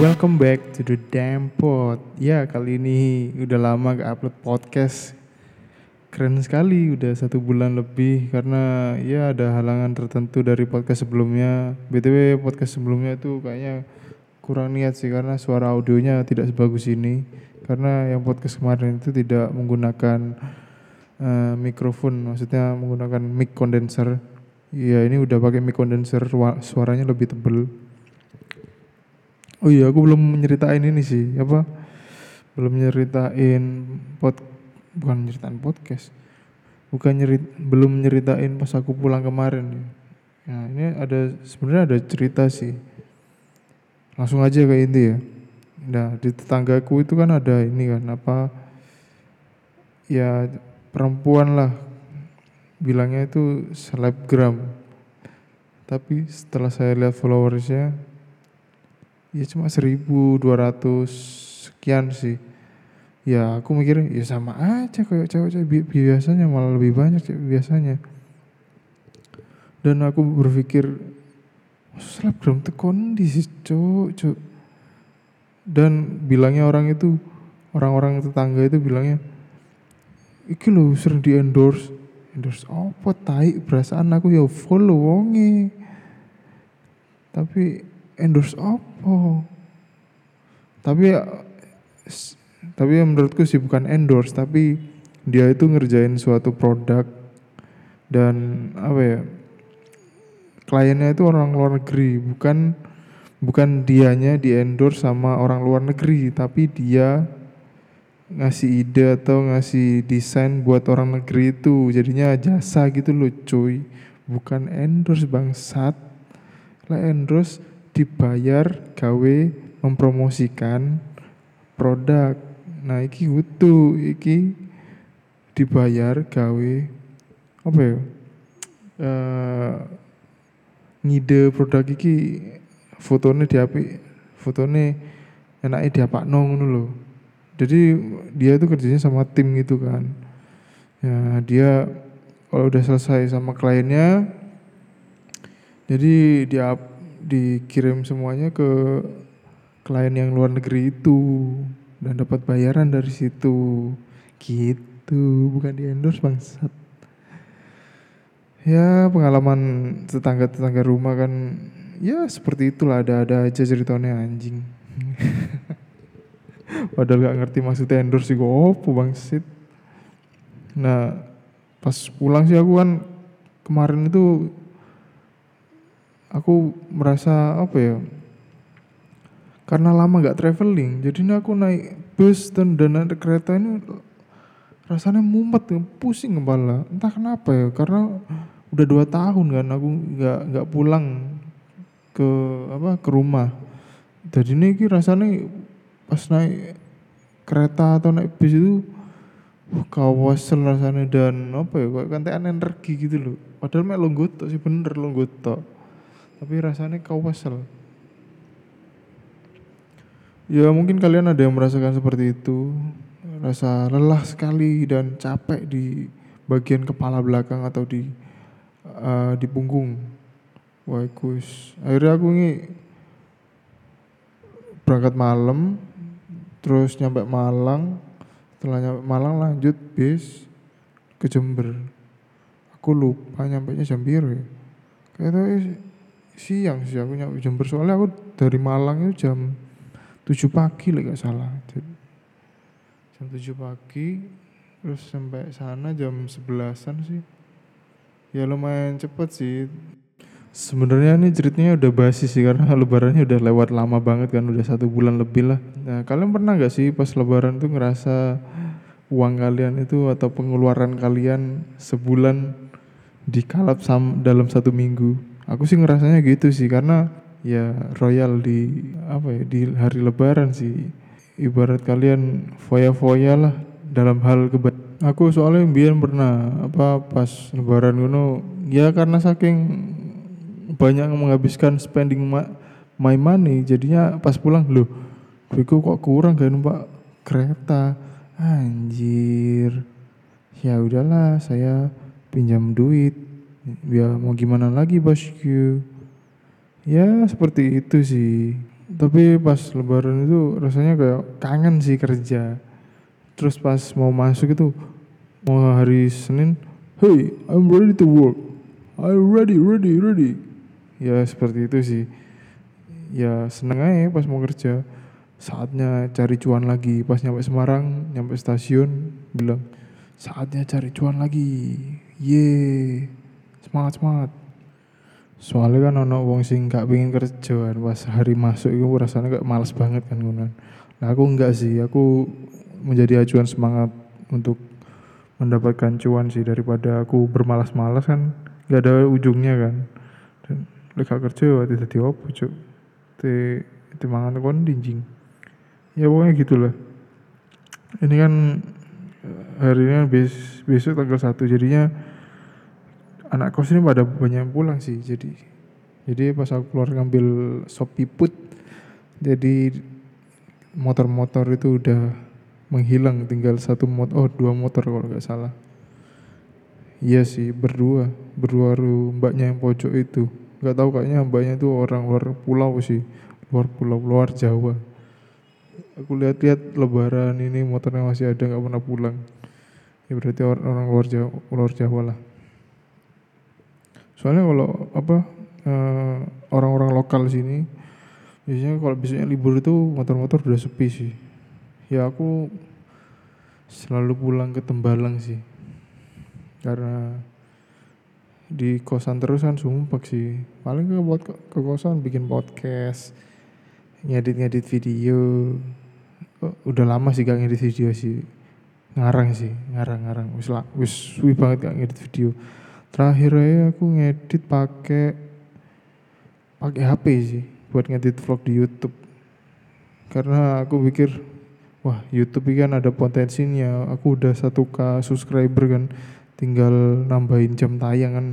Welcome back to the damn pod. Ya kali ini udah lama gak upload podcast. Keren sekali, udah satu bulan lebih karena ya ada halangan tertentu dari podcast sebelumnya. btw podcast sebelumnya itu kayaknya kurang niat sih karena suara audionya tidak sebagus ini. Karena yang podcast kemarin itu tidak menggunakan uh, mikrofon, maksudnya menggunakan mic condenser. Ya ini udah pakai mic condenser, suaranya lebih tebel Oh iya, aku belum nyeritain ini sih, apa? Belum nyeritain pod bukan nyeritain podcast. Bukan nyerit belum nyeritain pas aku pulang kemarin. Nah, ini ada sebenarnya ada cerita sih. Langsung aja ke inti ya. Nah, di tetanggaku itu kan ada ini kan apa ya perempuan lah bilangnya itu selebgram tapi setelah saya lihat followersnya ya cuma 1200 sekian sih. Ya aku mikir ya sama aja kayak cewek-cewek. Biasanya malah lebih banyak cewek biasanya. Dan aku berpikir selebgram itu kondisi cok cok dan bilangnya orang itu orang-orang tetangga itu bilangnya iki lo sering di endorse endorse apa tai? Perasaan aku ya follow wonge. Tapi endorse apa? Tapi tapi menurutku sih bukan endorse tapi dia itu ngerjain suatu produk dan apa ya kliennya itu orang luar negeri bukan bukan dianya di endorse sama orang luar negeri tapi dia ngasih ide atau ngasih desain buat orang negeri itu jadinya jasa gitu loh cuy. Bukan endorse bangsat. Lah endorse dibayar gawe mempromosikan produk. Nah iki butuh iki dibayar gawe apa ya? Uh, ngide produk iki fotonya diapi fotonya enaknya diapa nong ngono jadi dia itu kerjanya sama tim gitu kan. Ya dia kalau udah selesai sama kliennya jadi dia dikirim semuanya ke klien yang luar negeri itu dan dapat bayaran dari situ. Gitu bukan di endorse bangsat. Ya pengalaman tetangga tetangga rumah kan ya seperti itulah ada-ada aja ceritanya anjing. Padahal gak ngerti maksudnya endorse sih opo bangsit nah pas pulang sih aku kan kemarin itu aku merasa apa ya karena lama gak traveling jadi ini aku naik bus dan dan naik kereta ini rasanya mumet pusing kepala. Entah kenapa ya karena udah dua tahun kan aku nggak nggak pulang ke apa ke rumah. Jadi ini rasanya pas naik kereta atau naik bis itu uh, kawasel rasanya dan apa ya kayak energi gitu loh. Padahal mek longgotok sih bener longgotok tapi rasanya kau kesel. Ya mungkin kalian ada yang merasakan seperti itu. Rasa lelah sekali dan capek di bagian kepala belakang atau di uh, di punggung. Wah kus akhirnya aku ini berangkat malam terus nyampe Malang. Setelah nyampe Malang lanjut bis ke Jember. Aku lupa nyampe nya jam biru ya. Kayaknya siang sih aku nyampe Jember soalnya aku dari Malang itu jam 7 pagi lah gak salah. Jam 7 pagi terus sampai sana jam 11an sih. Ya lumayan cepet sih. Sebenarnya ini ceritanya udah basi sih karena lebarannya udah lewat lama banget kan udah satu bulan lebih lah. Nah kalian pernah gak sih pas lebaran tuh ngerasa uang kalian itu atau pengeluaran kalian sebulan dikalap sam dalam satu minggu Aku sih ngerasanya gitu sih karena ya royal di apa ya di hari lebaran sih. Ibarat kalian foya-foya lah dalam hal kebet. Aku soalnya biar pernah apa pas lebaran ngono ya karena saking banyak menghabiskan spending ma my money jadinya pas pulang loh kuiku kok kurang gak numpak kereta anjir ya udahlah saya pinjam duit ya mau gimana lagi bosku ya seperti itu sih. Tapi pas lebaran itu rasanya kayak kangen sih kerja. Terus pas mau masuk itu mau hari Senin hey I'm ready to work. I'm ready ready ready. Ya seperti itu sih. Ya seneng aja pas mau kerja. Saatnya cari cuan lagi. Pas nyampe Semarang nyampe stasiun bilang saatnya cari cuan lagi. Ye semangat semangat. Soalnya kan ono wong sing gak pengen kerja kan. Pas hari masuk itu rasanya kayak males banget kan ngono. Nah aku enggak sih. Aku menjadi acuan semangat untuk mendapatkan cuan sih. Daripada aku bermalas-malas kan gak ada ujungnya kan. Dan lek kerja ya tidak diopo cuk? Te te mangan kon dinjing. Ya pokoknya gitulah. Ini kan hari ini bes, besok tanggal satu. Jadinya anak kos ini pada banyak pulang sih jadi jadi pas aku keluar ngambil sop piput jadi motor-motor itu udah menghilang tinggal satu motor oh dua motor kalau nggak salah. Iya sih berdua berdua mbaknya yang pojok itu. Nggak tahu kayaknya mbaknya itu orang luar pulau sih luar pulau luar Jawa. Aku lihat-lihat lebaran ini motornya masih ada nggak pernah pulang. Ya berarti orang, orang luar Jawa luar Jawa lah soalnya kalau apa uh, orang-orang lokal sini biasanya kalau biasanya libur itu motor-motor udah sepi sih. Ya aku selalu pulang ke Tembalang sih. Karena di kosan terus kan sumpah sih. Paling ke buat ke, kosan bikin podcast ngedit-ngedit video. Oh, udah lama sih gak ngedit video sih. Ngarang sih ngarang-ngarang. Wis lah wis banget gak ngedit video terakhir aku ngedit pakai pakai HP sih buat ngedit vlog di YouTube. Karena aku pikir wah YouTube ini kan ada potensinya. Aku udah satu k subscriber kan tinggal nambahin jam tayang kan.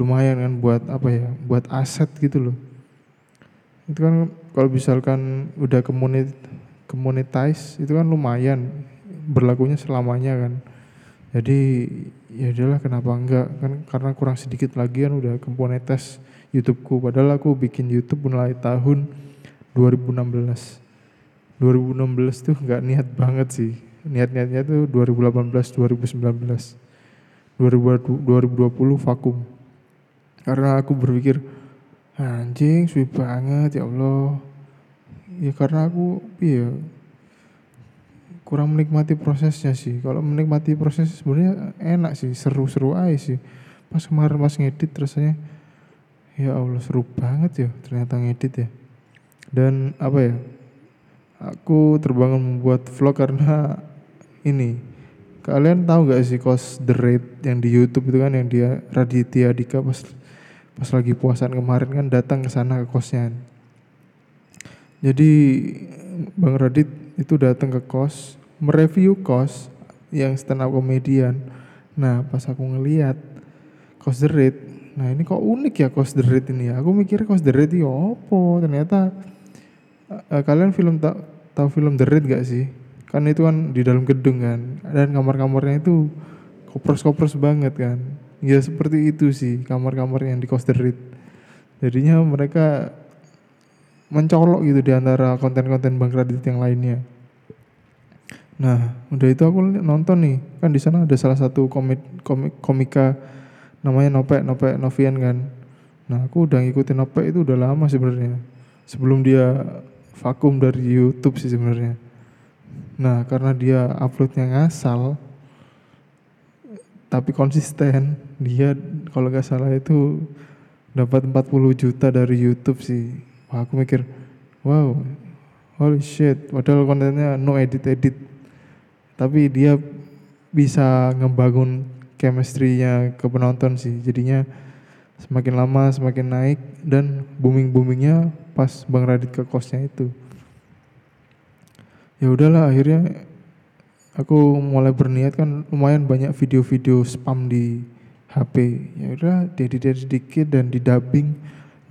Lumayan kan buat apa ya buat aset gitu loh. Itu kan kalau misalkan udah komunitas itu kan lumayan berlakunya selamanya kan jadi ya udahlah kenapa enggak? Kan karena kurang sedikit lagi kan udah komponetes YouTubeku. Padahal aku bikin YouTube mulai tahun 2016 2016 tuh nggak niat banget sih. Niat-niatnya tuh 2018 2019 2020 vakum. Karena aku berpikir anjing suwi banget ya Allah. Ya karena aku iya kurang menikmati prosesnya sih. Kalau menikmati proses sebenarnya enak sih seru-seru aja sih. Pas kemarin pas ngedit rasanya ya Allah seru banget ya ternyata ngedit ya. Dan apa ya aku terbangun membuat vlog karena ini. Kalian tahu gak sih kos the rate yang di YouTube itu kan yang dia Raditya Dika pas pas lagi puasan kemarin kan datang ke sana ke kosnya jadi Bang Radit itu datang ke kos mereview kos yang stand up comedian. Nah, pas aku ngeliat kos the rate, nah ini kok unik ya kos the rate ini ya. Aku mikir kos the rate itu apa? Ternyata uh, kalian film tak tahu film The Raid gak sih? Kan itu kan di dalam gedung kan, dan kamar-kamarnya itu kopros-kopros banget kan. Ya seperti itu sih kamar-kamar yang di kos The Raid. Jadinya mereka mencolok gitu di antara konten-konten Bang Radit yang lainnya. Nah, udah itu aku nonton nih. Kan di sana ada salah satu komik, komik komika namanya Nopek, Nopek Novian kan. Nah, aku udah ngikutin Nopek itu udah lama sebenarnya. Sebelum dia vakum dari YouTube sih sebenarnya. Nah, karena dia uploadnya ngasal, tapi konsisten, dia kalau nggak salah itu dapat 40 juta dari YouTube sih. Wah, aku mikir, wow, holy shit, padahal kontennya no edit-edit tapi dia bisa ngebangun chemistry-nya ke penonton sih. Jadinya semakin lama semakin naik dan booming boomingnya pas bang Radit ke kosnya itu. Ya udahlah akhirnya aku mulai berniat kan lumayan banyak video-video spam di HP ya udah diedit sedikit dan di dubbing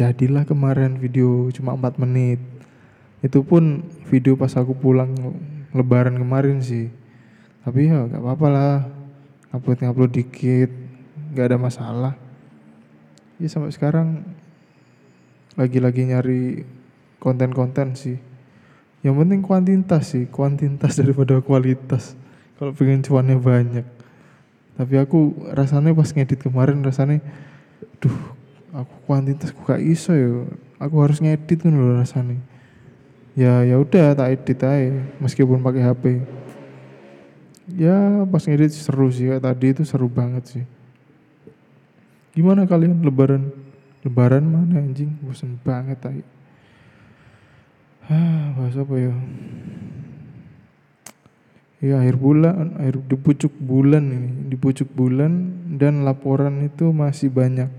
jadilah kemarin video cuma 4 menit. Itu pun video pas aku pulang lebaran kemarin sih tapi ya gak apa-apa lah. Upload ngupload dikit gak ada masalah. Ya sampai sekarang lagi-lagi nyari konten-konten sih. Yang penting kuantitas sih kuantitas daripada kualitas. Kalau pengen cuannya banyak. Tapi aku rasanya pas ngedit kemarin rasanya duh aku kuantitas aku gak iso ya? Aku harus ngedit kan loh rasanya. Ya ya udah tak edit aja meskipun pakai HP ya pas ngedit seru sih kayak tadi itu seru banget sih. Gimana kalian? Lebaran? Lebaran mana anjing? Bosan banget aja ah bahasa apa ya? Ya akhir bulan akhir di pucuk bulan ini. Di pucuk bulan dan laporan itu masih banyak.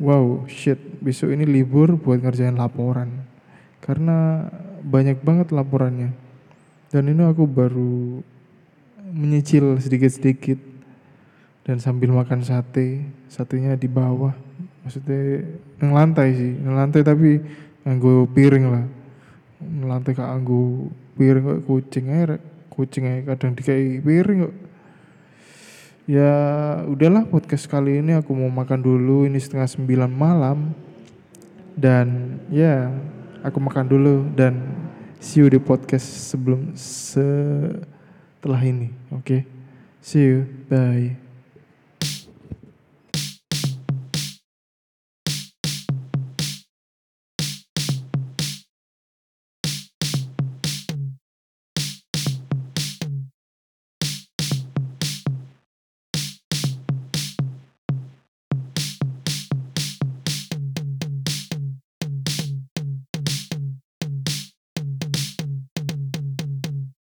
Wow shit. Besok ini libur buat ngerjain laporan. Karena banyak banget laporannya. Dan ini aku baru menyicil sedikit-sedikit. Dan sambil makan sate satenya di bawah. Maksudnya yang lantai sih. Yang lantai tapi nganggo piring lah. Lantai kak anggo piring kok kucing aja kucing aja kadang dikai piring kok. Ya udahlah podcast kali ini. Aku mau makan dulu. Ini setengah sembilan malam. Dan ya aku makan dulu. Dan see you di podcast sebelum setelah ini. Oke. Okay? see you. Bye